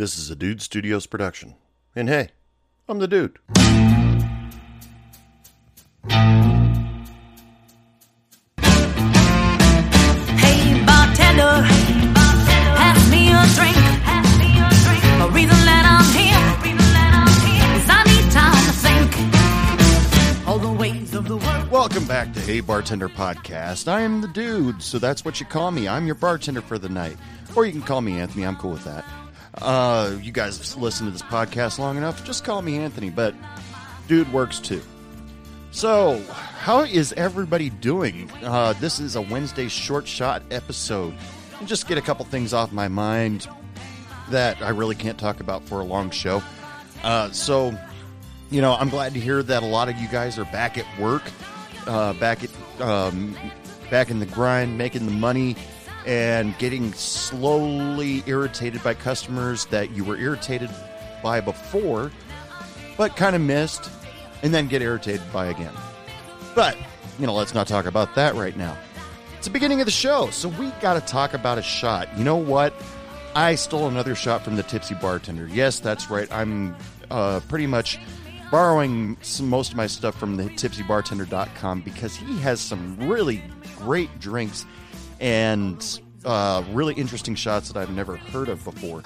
This is a Dude Studios production. And hey, I'm the dude. Hey bartender, pass me a drink. The reason that I'm here is I need time to think. All the ways of the world. Welcome back to Hey Bartender Podcast. I am the dude, so that's what you call me. I'm your bartender for the night. Or you can call me Anthony. I'm cool with that. Uh, you guys have listened to this podcast long enough. Just call me Anthony, but dude works too. So, how is everybody doing? Uh, this is a Wednesday short shot episode. And just get a couple things off my mind that I really can't talk about for a long show. Uh, so, you know, I'm glad to hear that a lot of you guys are back at work, uh, back at um, back in the grind, making the money, and getting slowly irritated by customers that you were irritated by before, but kind of missed, and then get irritated by again. But you know, let's not talk about that right now. It's the beginning of the show, so we got to talk about a shot. You know what? I stole another shot from the tipsy bartender. Yes, that's right. I'm uh, pretty much borrowing some, most of my stuff from the tipsybartender.com because he has some really great drinks and uh, really interesting shots that I've never heard of before.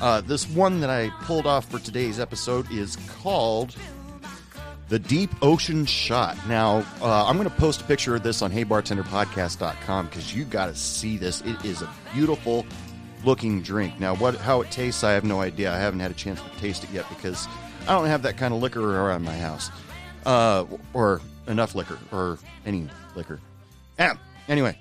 Uh, this one that I pulled off for today's episode is called the Deep Ocean Shot. Now, uh, I'm going to post a picture of this on HeyBartenderPodcast.com because you got to see this. It is a beautiful looking drink. Now, what how it tastes, I have no idea. I haven't had a chance to taste it yet because I don't have that kind of liquor around my house, uh, or enough liquor, or any liquor. Anyway,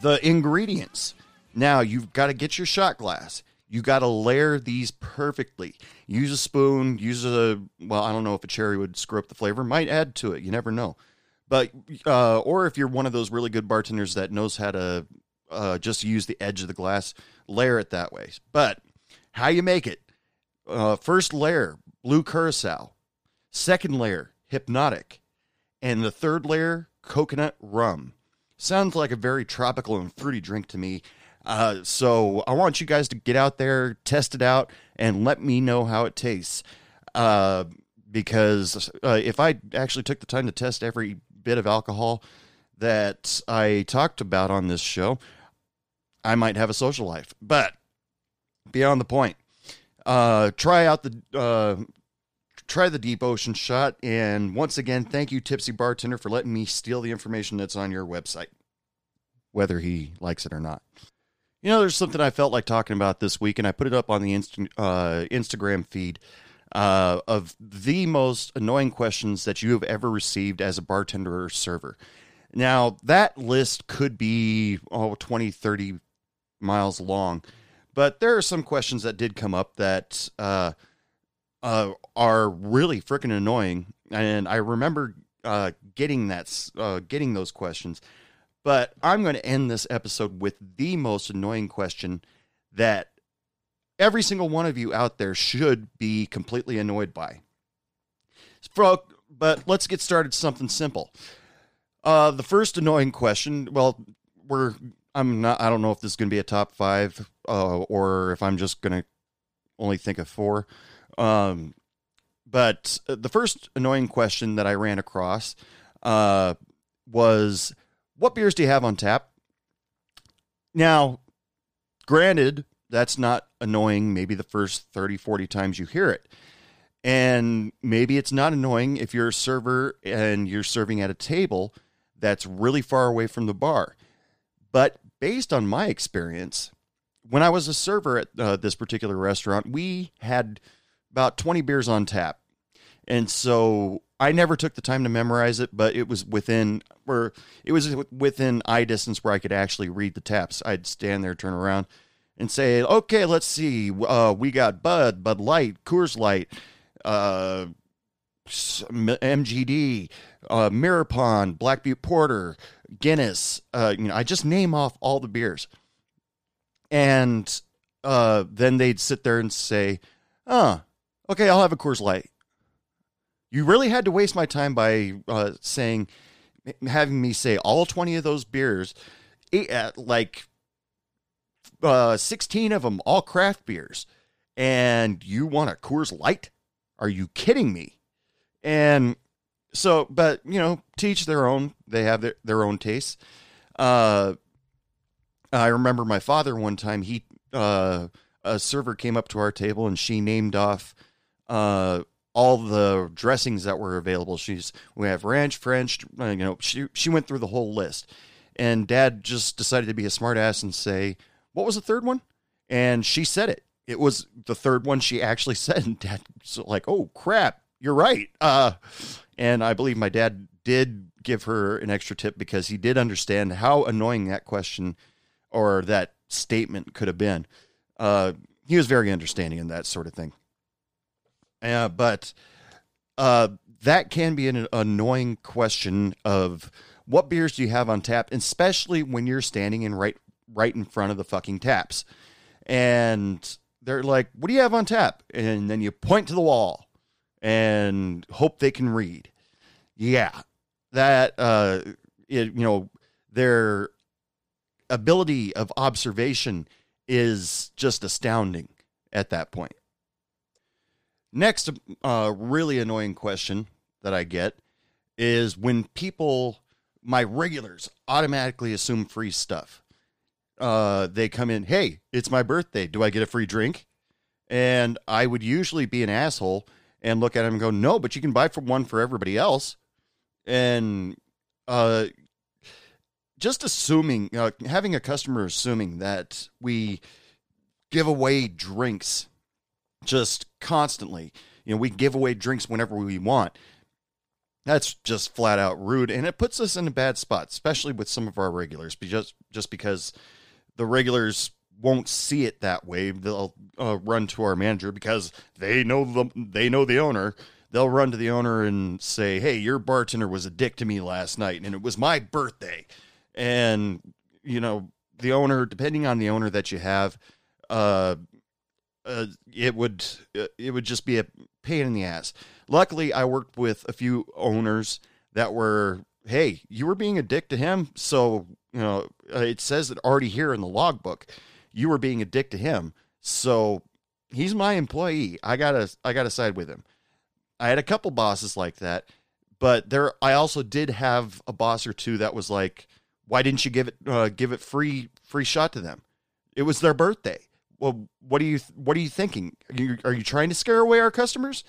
the ingredients. Now you've got to get your shot glass. You got to layer these perfectly. Use a spoon. Use a well, I don't know if a cherry would screw up the flavor. Might add to it. You never know. But uh, or if you're one of those really good bartenders that knows how to uh, just use the edge of the glass, layer it that way. But how you make it? Uh, first layer, blue curacao. Second layer, Hpnotiq, and the third layer, coconut rum. Sounds like a very tropical and fruity drink to me. Uh, so I want you guys to get out there, test it out, and let me know how it tastes. Uh, because uh, if I actually took the time to test every bit of alcohol that I talked about on this show, I might have a social life. But beyond the point, uh, try out the uh, try the deep ocean shot. And once again, thank you, Tipsy Bartender, for letting me steal the information that's on your website, whether he likes it or not. You know, there's something I felt like talking about this week, and I put it up on the uh, Instagram feed uh, of the most annoying questions that you have ever received as a bartender or server. Now, that list could be, oh, 20, 30 miles long, but there are some questions that did come up that uh, uh, are really freaking annoying. And I remember uh, getting that, uh, getting those questions. But I'm going to end this episode with the most annoying question that every single one of you out there should be completely annoyed by. But let's get started something simple. Uh, the first annoying question, well, we're I'm not I don't know if this is going to be a top 5 uh, or if I'm just going to only think of 4. Um, but the first annoying question that I ran across uh, was what beers do you have on tap? Now, granted, that's not annoying maybe the first 30, 40 times you hear it. And maybe it's not annoying if you're a server and you're serving at a table that's really far away from the bar. But based on my experience, when I was a server at uh, this particular restaurant, we had about 20 beers on tap. And so I never took the time to memorize it, but it was within where it was within eye distance where I could actually read the taps. I'd stand there, turn around, and say, okay, let's see, uh, we got Bud, Bud Light, Coors Light, uh, MGD, uh, Mirror Pond, Black Butte Porter, Guinness. Uh, you know, I just name off all the beers, and uh, then they'd sit there and say, "Oh, okay, I'll have a Coors Light." You really had to waste my time by uh, saying, having me say all twenty of those beers, eight, uh, like uh, sixteen of them, all craft beers, and you want a Coors Light? Are you kidding me? And so, but you know, teach their own. They have their, their own tastes. Uh, I remember my father one time. He uh, a server came up to our table and she named off uh, all the dressings that were available. She's we have ranch, French. uh, You know, she she went through the whole list, and Dad just decided to be a smartass and say, "What was the third one?" And she said it. It was the third one she actually said, and Dad was like, "Oh crap, you're right." Uh, and I believe my dad did give her an extra tip because he did understand how annoying that question or that statement could have been. Uh, he was very understanding in that sort of thing. Uh, but uh, that can be an annoying question of what beers do you have on tap, especially when you're standing in right right in front of the fucking taps, and they're like, "What do you have on tap?" And then you point to the wall and hope they can read. Yeah, that uh, it, you know their ability of observation is just astounding at that point. Next, uh, really annoying question that I get is when people, my regulars, automatically assume free stuff. Uh, they come in, hey, it's my birthday. Do I get a free drink? And I would usually be an asshole and look at him and go, no, but you can buy for one for everybody else. And uh, just assuming, uh, having a customer assuming that we give away drinks just constantly. You know, we give away drinks whenever we want. That's just flat out rude, and it puts us in a bad spot, especially with some of our regulars, just just because the regulars won't see it that way. They'll uh, run to our manager because they know the they know the owner. They'll run to the owner and say, "Hey, your bartender was a dick to me last night, and it was my birthday." And you know, the owner, depending on the owner that you have, uh, uh, it would uh, it would just be a pain in the ass. Luckily, I worked with a few owners that were, hey, you were being a dick to him, so you know uh, it says it already here in the logbook. You were being a dick to him, so he's my employee. I gotta I gotta side with him. I had a couple bosses like that, but there I also did have a boss or two that was like, why didn't you give it uh, give it free free shot to them? It was their birthday well, what are you what are you thinking? Are you, are you trying to scare away our customers?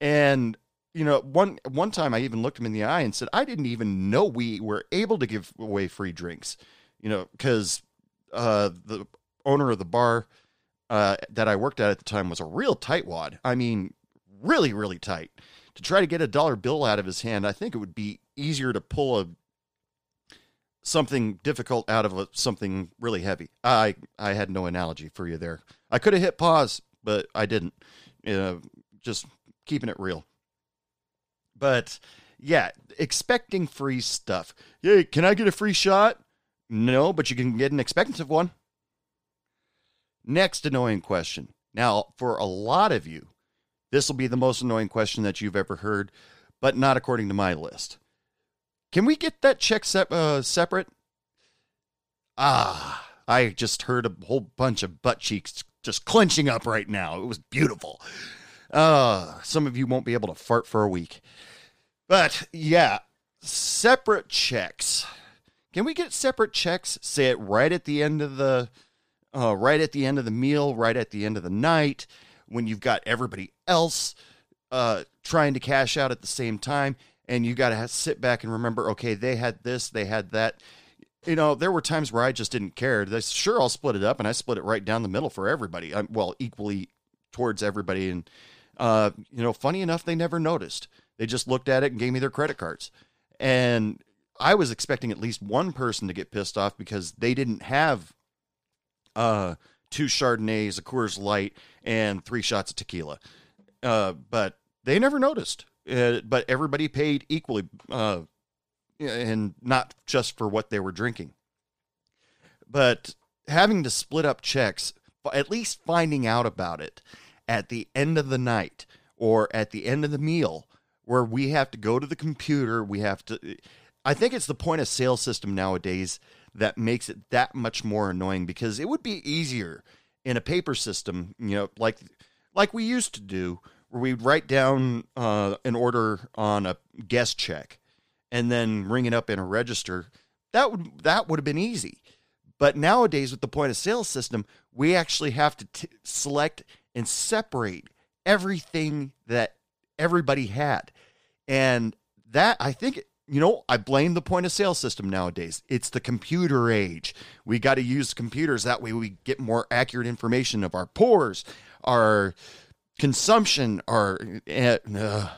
And you know, one one time I even looked him in the eye and said, I didn't even know we were able to give away free drinks. You know, because uh, the owner of the bar uh, that I worked at at the time was a real tightwad. I mean, really, really tight. To try to get a dollar bill out of his hand, I think it would be easier to pull a something difficult out of a, something really heavy. I I had no analogy for you there. I could have hit pause, but I didn't. Just keeping it real. But yeah, expecting free stuff. Hey, can I get a free shot? No, but you can get an expensive one. Next annoying question. Now, for a lot of you, this will be the most annoying question that you've ever heard, but not according to my list. Can we get that check sep- uh, separate? Ah, I just heard a whole bunch of butt cheeks just clenching up right now. It was beautiful. Uh, some of you won't be able to fart for a week. But yeah, separate checks. Can we get separate checks? Say it right at the end of the uh, right at the end of the meal, right at the end of the night, when you've got everybody else uh, trying to cash out at the same time and you got to sit back and remember okay they had this they had that. You know there were times where i just didn't care. They sure i'll split it up and i split it right down the middle for everybody I'm, well equally towards everybody. And uh, you know funny enough they never noticed. They just looked at it and gave me their credit cards. And i was expecting at least one person to get pissed off because they didn't have uh two Chardonnays, a Coors Light, and three shots of tequila. Uh, but they never noticed. Uh, but everybody paid equally, uh, and not just for what they were drinking. But having to split up checks, at least finding out about it at the end of the night or at the end of the meal, where we have to go to the computer, we have to. I think it's the point of sale system nowadays that makes it that much more annoying because it would be easier in a paper system, you know, like like we used to do, we'd write down uh, an order on a guest check and then ring it up in a register. That would that would have been easy. But nowadays, with the point of sale system, we actually have to t- select and separate everything that everybody had. And that, I think, you know, I blame the point of sale system nowadays. It's the computer age. We got to use computers. That way we get more accurate information of our pours, our consumption, our. Uh,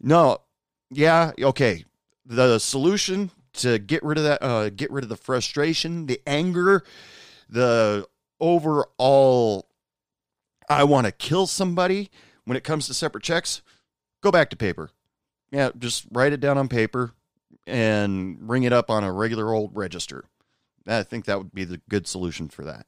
no, yeah, okay. The solution to get rid of that, uh, get rid of the frustration, the anger, the overall, I want to kill somebody when it comes to separate checks, go back to paper. Yeah, just write it down on paper and ring it up on a regular old register. I think that would be the good solution for that.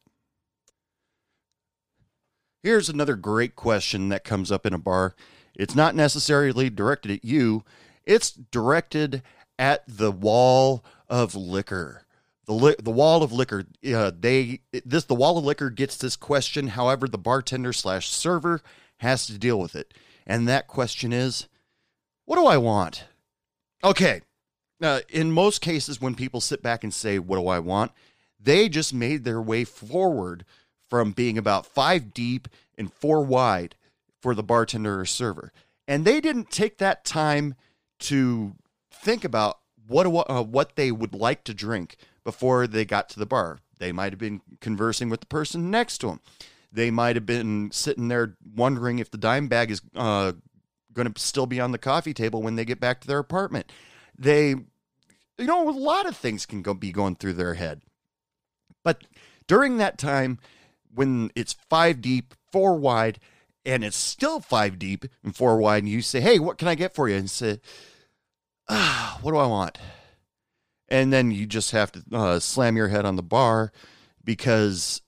Here's another great question that comes up in a bar. It's not necessarily directed at you, it's directed at the wall of liquor. The, li- the wall of liquor. Uh, they this the wall of liquor gets this question. However, the bartender slash server has to deal with it, and that question is, what do I want? Okay. Uh, in most cases, when people sit back and say, "What do I want?" they just made their way forward from being about five deep and four wide for the bartender or server, and they didn't take that time to think about what uh, what they would like to drink before they got to the bar. They might have been conversing with the person next to them. They might have been sitting there wondering if the dime bag is uh, going to still be on the coffee table when they get back to their apartment. They, you know, a lot of things can go be going through their head. But during that time, when it's five deep, four wide, and it's still five deep and four wide, and you say, "Hey, what can I get for you?" and say, ah, what do I want? And then you just have to uh, slam your head on the bar because,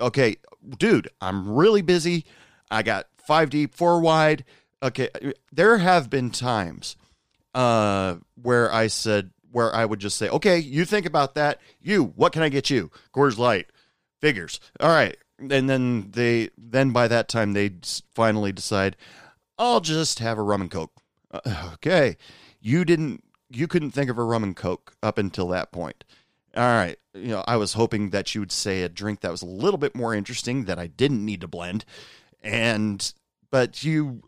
okay, dude, I'm really busy. I got five deep, four wide. Okay, there have been times uh, where I said, where I would just say, okay, you think about that. You, what can I get you? Coors Light, figures. All right. And then they, then by that time, they finally decide, I'll just have a rum and coke. Uh, okay you didn't you couldn't think of a rum and coke up until that point. All right, you know, I was hoping that you would say a drink that was a little bit more interesting that I didn't need to blend. And but you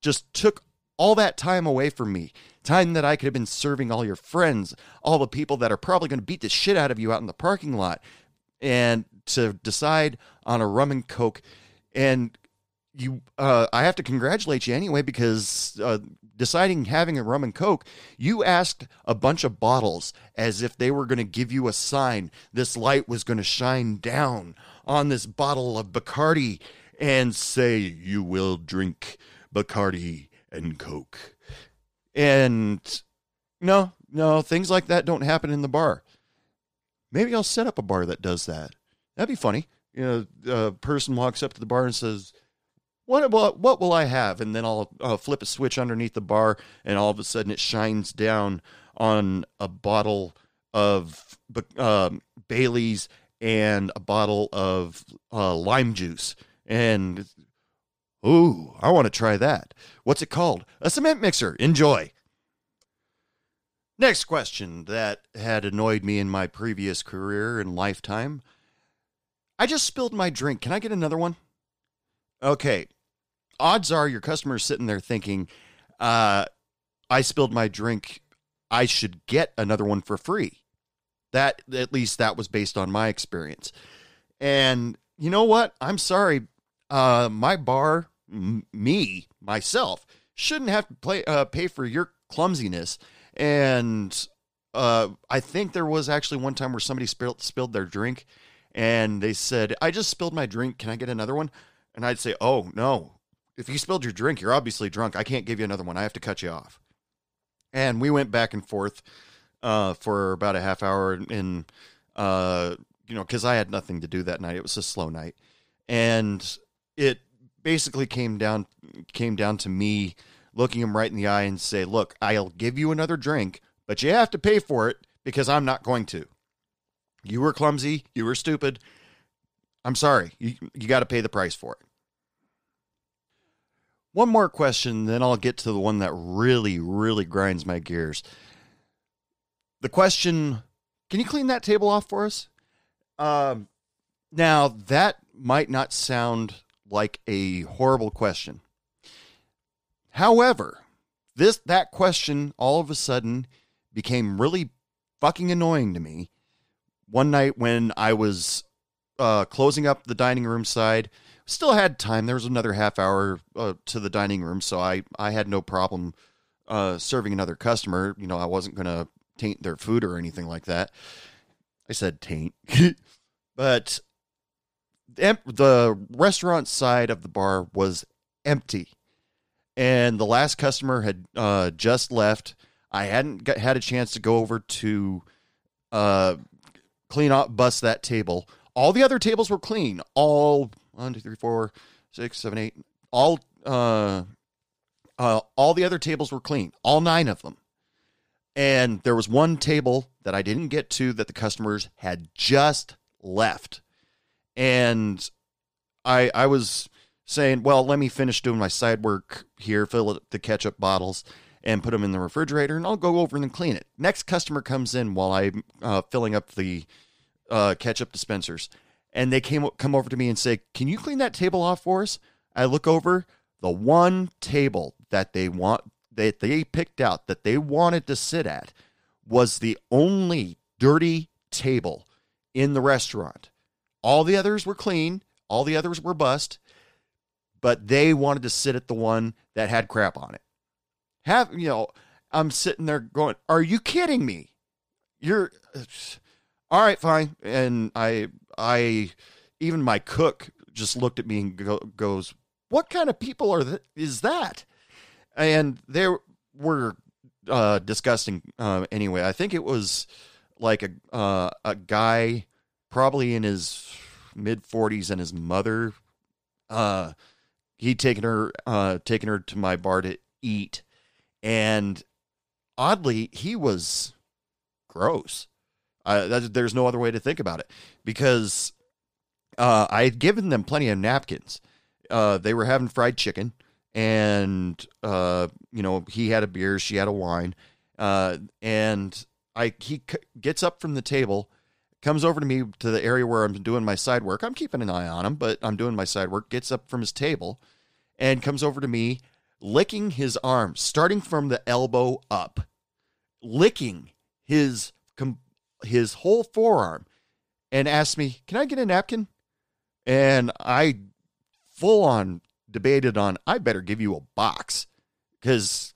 just took all that time away from me. Time that I could have been serving all your friends, all the people that are probably going to beat the shit out of you out in the parking lot. And to decide on a rum and coke and you uh, I have to congratulate you anyway because uh, deciding having a rum and coke, you asked a bunch of bottles as if they were going to give you a sign. This light was going to shine down on this bottle of Bacardi and say, You will drink Bacardi and Coke. And no, no, things like that don't happen in the bar. Maybe I'll set up a bar that does that. That'd be funny. You know, a person walks up to the bar and says, what what what will I have? And then I'll uh, flip a switch underneath the bar, and all of a sudden it shines down on a bottle of uh, Bailey's and a bottle of uh, lime juice. And ooh, I want to try that. What's it called? A cement mixer. Enjoy. Next question that had annoyed me in my previous career and lifetime. I just spilled my drink. Can I get another one? Okay, odds are your customer's sitting there thinking, uh, I spilled my drink. I should get another one for free. That, at least, that was based on my experience. And you know what? I'm sorry. Uh, my bar, m- me, myself, shouldn't have to play, uh, pay for your clumsiness. And uh, I think there was actually one time where somebody spilled, spilled their drink and they said, I just spilled my drink. Can I get another one? And I'd say, Oh, no. If you spilled your drink, you're obviously drunk. I can't give you another one. I have to cut you off. And we went back and forth uh, for about a half hour. And, uh, you know, because I had nothing to do that night. It was a slow night. And it basically came down came down to me looking him right in the eye and say, "Look, I'll give you another drink, but you have to pay for it because I'm not going to. You were clumsy, you were stupid. I'm sorry. You you got to pay the price for it." One more question, then I'll get to the one that really, really grinds my gears. The question Can you clean that table off for us? Um, now, that might not sound like a horrible question. However, this that question all of a sudden became really fucking annoying to me one night when I was uh, closing up the dining room side. Still had time. There was another half hour uh, to the dining room, so I I had no problem uh, serving another customer. You know, I wasn't going to taint their food or anything like that. I said taint, but the restaurant side of the bar was empty, and the last customer had uh, just left. I hadn't got, had a chance to go over to uh, clean up, bust that table. All the other tables were clean. All one, two, three, four, six, seven, eight. All uh, uh, all the other tables were clean. All nine of them. And there was one table that I didn't get to that the customers had just left and I I was saying, well, let me finish doing my side work here, fill the ketchup bottles, and put them in the refrigerator, and I'll go over and clean it. Next customer comes in while I'm uh, filling up the uh, ketchup dispensers, and they came come over to me and say, "Can you clean that table off for us?" I look over the one table that they want that they picked out that they wanted to sit at was the only dirty table in the restaurant. All the others were clean, all the others were bust, but they wanted to sit at the one that had crap on it. Have, you know, I'm sitting there going, "Are you kidding me? You're all right, fine." And I I even my cook just looked at me and go, goes, "What kind of people are th- is that?" And they were uh, disgusting. Uh, anyway, I think it was like a uh, a guy probably in his mid 40s and his mother uh he'd taken her uh taken her to my bar to eat and oddly he was gross uh, that, there's no other way to think about it because uh, I had given them plenty of napkins. Uh, they were having fried chicken, and uh, you know he had a beer, she had a wine, uh, and I he c- gets up from the table comes over to me to the area where I'm doing my side work. I'm keeping an eye on him, but I'm doing my side work. Gets up from his table and comes over to me, licking his arm, starting from the elbow up, licking his his whole forearm, and asked me, "Can I get a napkin?" And I full on debated on, I better give you a box because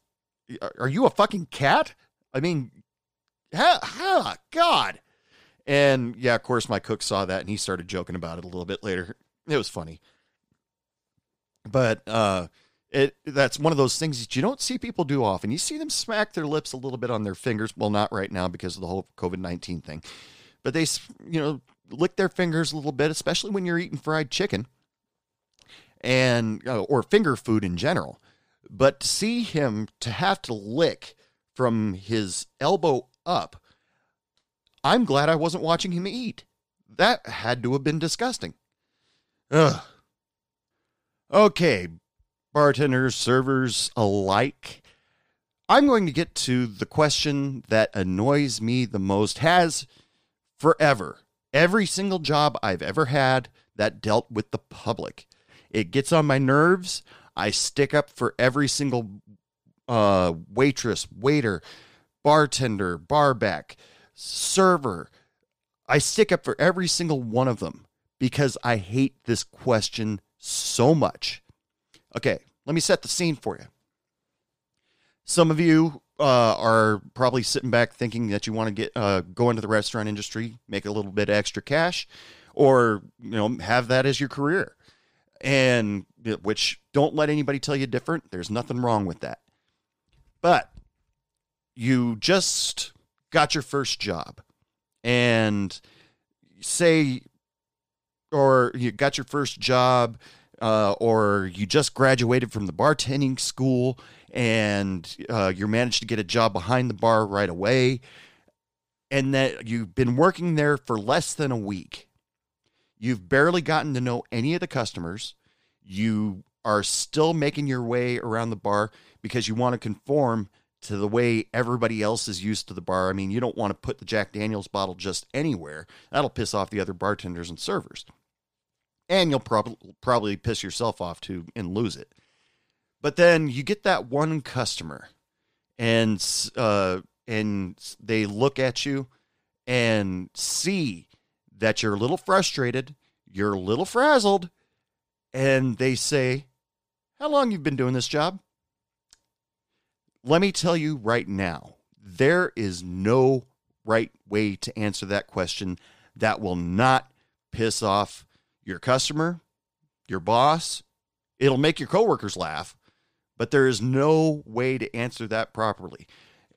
are you a fucking cat? I mean, ha, ha, God. And yeah, of course, my cook saw that and he started joking about it a little bit later. It was funny. But uh, it that's one of those things that you don't see people do often. You see them smack their lips a little bit on their fingers. Well, not right now because of the whole COVID 19 thing. But they, you know, lick their fingers a little bit, especially when you're eating fried chicken and uh, or finger food in general. But to see him to have to lick from his elbow up I'm glad I wasn't watching him eat. That had to have been disgusting. Ugh. Okay, bartenders, servers alike. I'm going to get to the question that annoys me the most, has forever. Every single job I've ever had that dealt with the public. It gets on my nerves. I stick up for every single uh, waitress, waiter, bartender, barback, server. I stick up for every single one of them because I hate this question so much. Okay, let me set the scene for you. Some of you uh, are probably sitting back thinking that you want to get uh, go into the restaurant industry, make a little bit extra cash, or you know have that as your career. And which don't let anybody tell you different. There's nothing wrong with that. But you just got your first job. And say or you got your first job uh, or you just graduated from the bartending school and uh, you managed to get a job behind the bar right away and that you've been working there for less than a week you've barely gotten to know any of the customers you are still making your way around the bar because you want to conform to the way everybody else is used to the bar. I mean, you don't want to put the Jack Daniels bottle just anywhere. That'll piss off the other bartenders and servers. And you'll probably probably piss yourself off too and lose it. But then you get that one customer and uh and they look at you and see that you're a little frustrated, you're a little frazzled, and they say, "How long you've been doing this job?" Let me tell you right now, there is no right way to answer that question that will not piss off your customer, your boss. It'll make your coworkers laugh, but there is no way to answer that properly.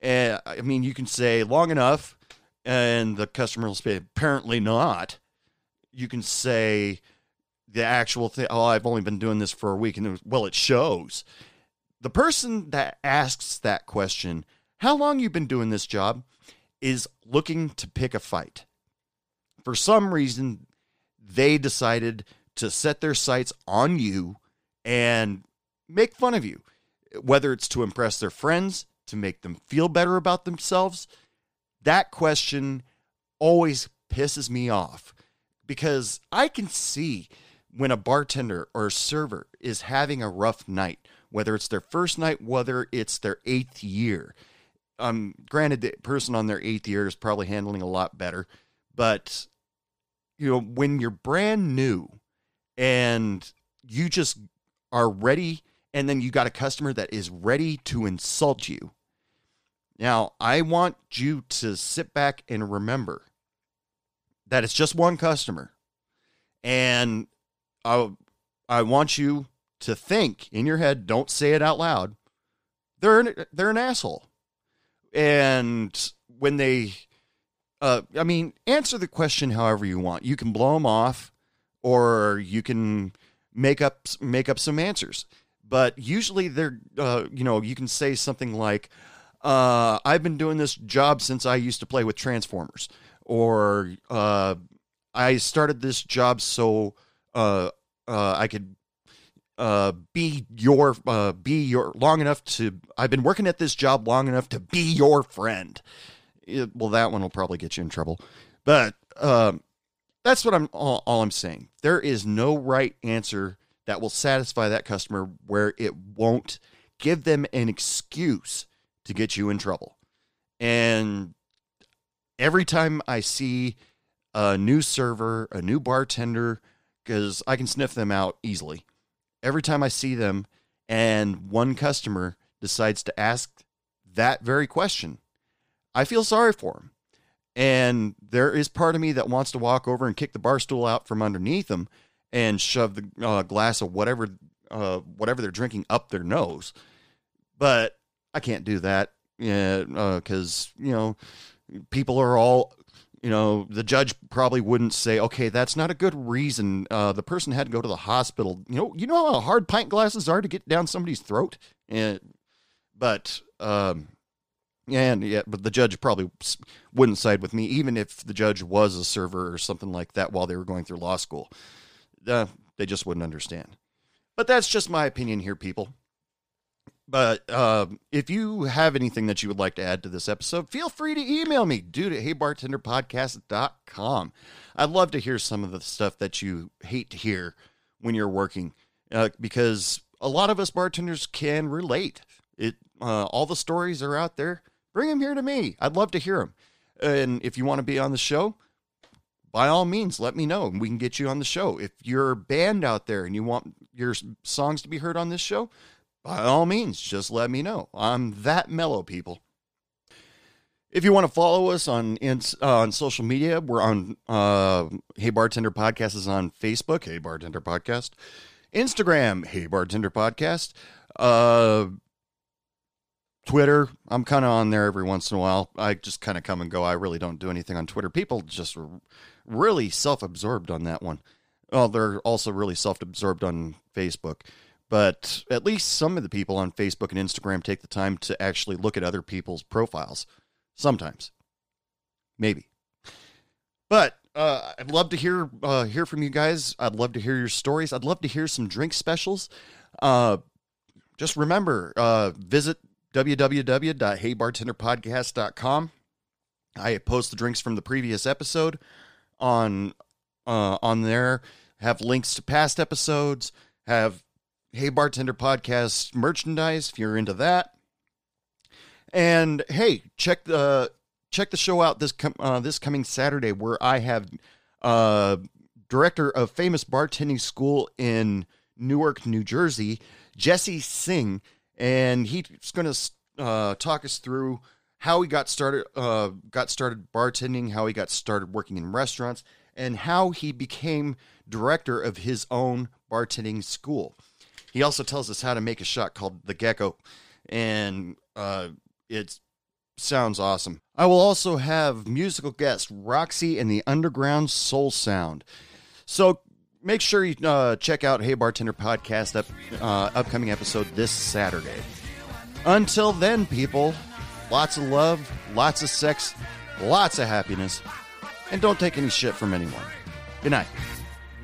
Uh, I mean, you can say long enough, and the customer will say, apparently not. You can say the actual thing, oh, I've only been doing this for a week, and was, well, it shows the person that asks that question, how long you've been doing this job, is looking to pick a fight. For some reason, they decided to set their sights on you and make fun of you, whether it's to impress their friends, to make them feel better about themselves. That question always pisses me off because I can see when a bartender or a server is having a rough night whether it's their first night, whether it's their eighth year. Um, granted, the person on their eighth year is probably handling a lot better, but you know, when you're brand new and you just are ready, and then you got a customer that is ready to insult you. Now, I want you to sit back and remember that it's just one customer. And I, I want you to think in your head, don't say it out loud. They're an, they're an asshole. And when they uh, I mean, answer the question however you want. You can blow them off, or you can make up make up some answers. But usually, they're uh, you know you can say something like, uh, "I've been doing this job since I used to play with Transformers," or uh, "I started this job so uh, uh, I could uh, be your uh, be your long enough to I've been working at this job long enough to be your friend. It, well, that one will probably get you in trouble, but um, that's what I'm all, all I'm saying. There is no right answer that will satisfy that customer where it won't give them an excuse to get you in trouble. And every time I see a new server, a new bartender, because I can sniff them out easily every time I see them and one customer decides to ask that very question, I feel sorry for them. And there is part of me that wants to walk over and kick the bar stool out from underneath them and shove the uh, glass of whatever uh, whatever they're drinking up their nose. But I can't do that because, uh, you know, people are all you know, the judge probably wouldn't say, okay, that's not a good reason. Uh, the person had to go to the hospital. You know, you know how hard pint glasses are to get down somebody's throat, and but um, and yeah, but the judge probably wouldn't side with me, even if the judge was a server or something like that while they were going through law school. Uh, they just wouldn't understand. But that's just my opinion here, people. But uh, if you have anything that you would like to add to this episode, feel free to email me, dude at heybartenderpodcast.com. I'd love to hear some of the stuff that you hate to hear when you're working uh, because a lot of us bartenders can relate. It uh, All the stories are out there. Bring them here to me. I'd love to hear them. And if you want to be on the show, by all means, let me know and we can get you on the show. If you're a band out there and you want your songs to be heard on this show, by all means, just let me know. I'm that mellow, people. If you want to follow us on uh, on social media, we're on uh, Hey Bartender Podcast is on Facebook, Hey Bartender Podcast, Instagram, Hey Bartender Podcast, uh, Twitter. I'm kind of on there every once in a while. I just kind of come and go. I really don't do anything on Twitter. People just really self-absorbed on that one. Well, they're also really self-absorbed on Facebook. But at least some of the people on Facebook and Instagram take the time to actually look at other people's profiles. Sometimes, maybe. But uh, I'd love to hear uh, hear from you guys. I'd love to hear your stories. I'd love to hear some drink specials. Uh, just remember, uh, visit www.heybartenderpodcast.com. I post the drinks from the previous episode on uh, on there. Have links to past episodes. Have Hey Bartender Podcast merchandise if you're into that. And hey, check the check the show out this com- uh, this coming Saturday, where I have uh, director of famous bartending school in Newark, New Jersey, Jesse Singh, and he's going to uh, talk us through how he got started uh, got started bartending, how he got started working in restaurants, and how he became director of his own bartending school. He also tells us how to make a shot called the Gecko, and uh, it sounds awesome. I will also have musical guest Roxy and the Underground Soul Sound. So make sure you uh, check out Hey Bartender podcast up, uh, upcoming episode this Saturday. Until then, people, lots of love, lots of sex, lots of happiness, and don't take any shit from anyone. Good night.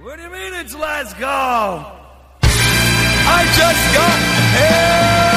What do you mean it's let's go? I just got here.